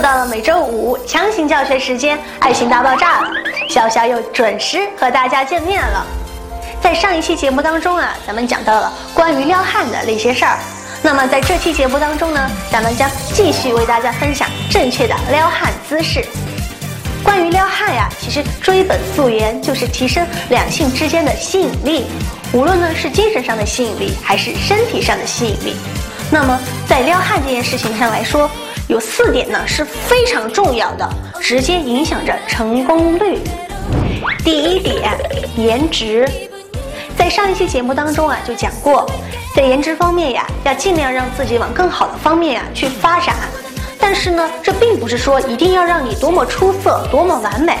到了每周五强行教学时间，爱情大爆炸，潇潇又准时和大家见面了。在上一期节目当中啊，咱们讲到了关于撩汉的那些事儿。那么在这期节目当中呢，咱们将继续为大家分享正确的撩汉姿势。关于撩汉呀，其实追本溯源就是提升两性之间的吸引力，无论呢是精神上的吸引力还是身体上的吸引力。那么在撩汉这件事情上来说，有四点呢是非常重要的，直接影响着成功率。第一点，颜值。在上一期节目当中啊，就讲过，在颜值方面呀，要尽量让自己往更好的方面呀去发展。但是呢，这并不是说一定要让你多么出色、多么完美，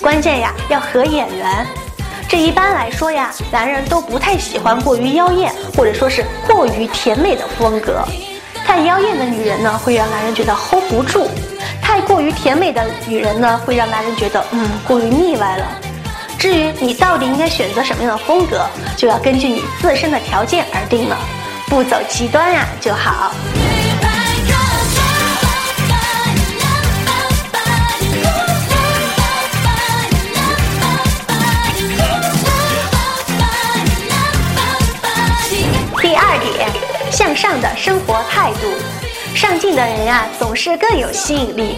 关键呀要合眼缘。这一般来说呀，男人都不太喜欢过于妖艳或者说是过于甜美的风格。太妖艳的女人呢，会让男人觉得 hold 不住；太过于甜美的女人呢，会让男人觉得嗯过于腻歪了。至于你到底应该选择什么样的风格，就要根据你自身的条件而定了，不走极端呀就好。上的生活态度，上进的人呀，总是更有吸引力。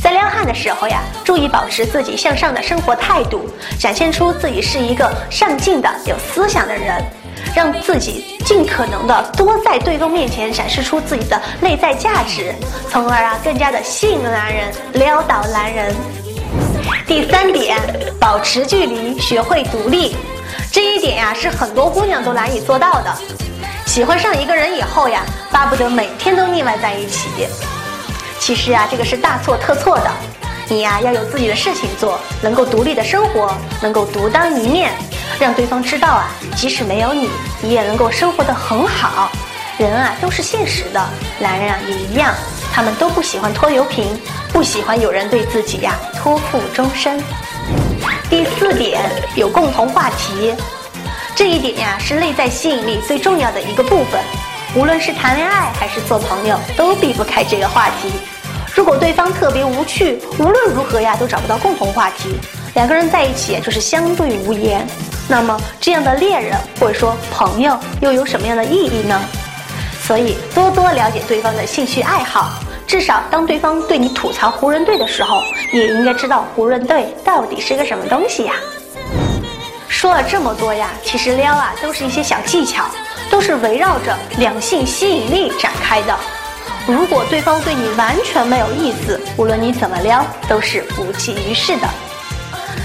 在撩汉的时候呀，注意保持自己向上的生活态度，展现出自己是一个上进的、有思想的人，让自己尽可能的多在对方面前展示出自己的内在价值，从而啊更加的吸引男人，撩倒男人。第三点，保持距离，学会独立，这一点呀是很多姑娘都难以做到的。喜欢上一个人以后呀，巴不得每天都腻歪在一起。其实啊，这个是大错特错的。你呀，要有自己的事情做，能够独立的生活，能够独当一面，让对方知道啊，即使没有你，你也能够生活的很好。人啊，都是现实的，男人啊也一样，他们都不喜欢拖油瓶，不喜欢有人对自己呀托付终身。第四点，有共同话题，这一点呀是内在吸引力最重要的一个部分。无论是谈恋爱还是做朋友，都避不开这个话题。如果对方特别无趣，无论如何呀都找不到共同话题，两个人在一起就是相对无言。那么这样的恋人或者说朋友又有什么样的意义呢？所以多多了解对方的兴趣爱好，至少当对方对你吐槽湖人队的时候，也应该知道湖人队到底是个什么东西呀。说了这么多呀，其实撩啊都是一些小技巧。都是围绕着两性吸引力展开的。如果对方对你完全没有意思，无论你怎么撩，都是无济于事的。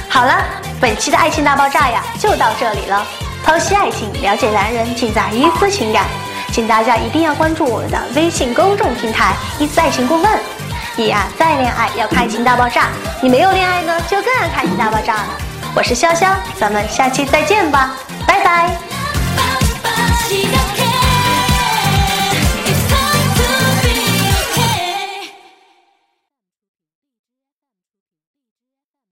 好了，本期的爱情大爆炸呀，就到这里了。剖析爱情，了解男人，尽在伊思情感。请大家一定要关注我们的微信公众平台“伊思爱情顾问”。你呀，再恋爱要看爱情大爆炸，你没有恋爱呢，就更要看爱情大爆炸了。我是潇潇，咱们下期再见吧，拜拜。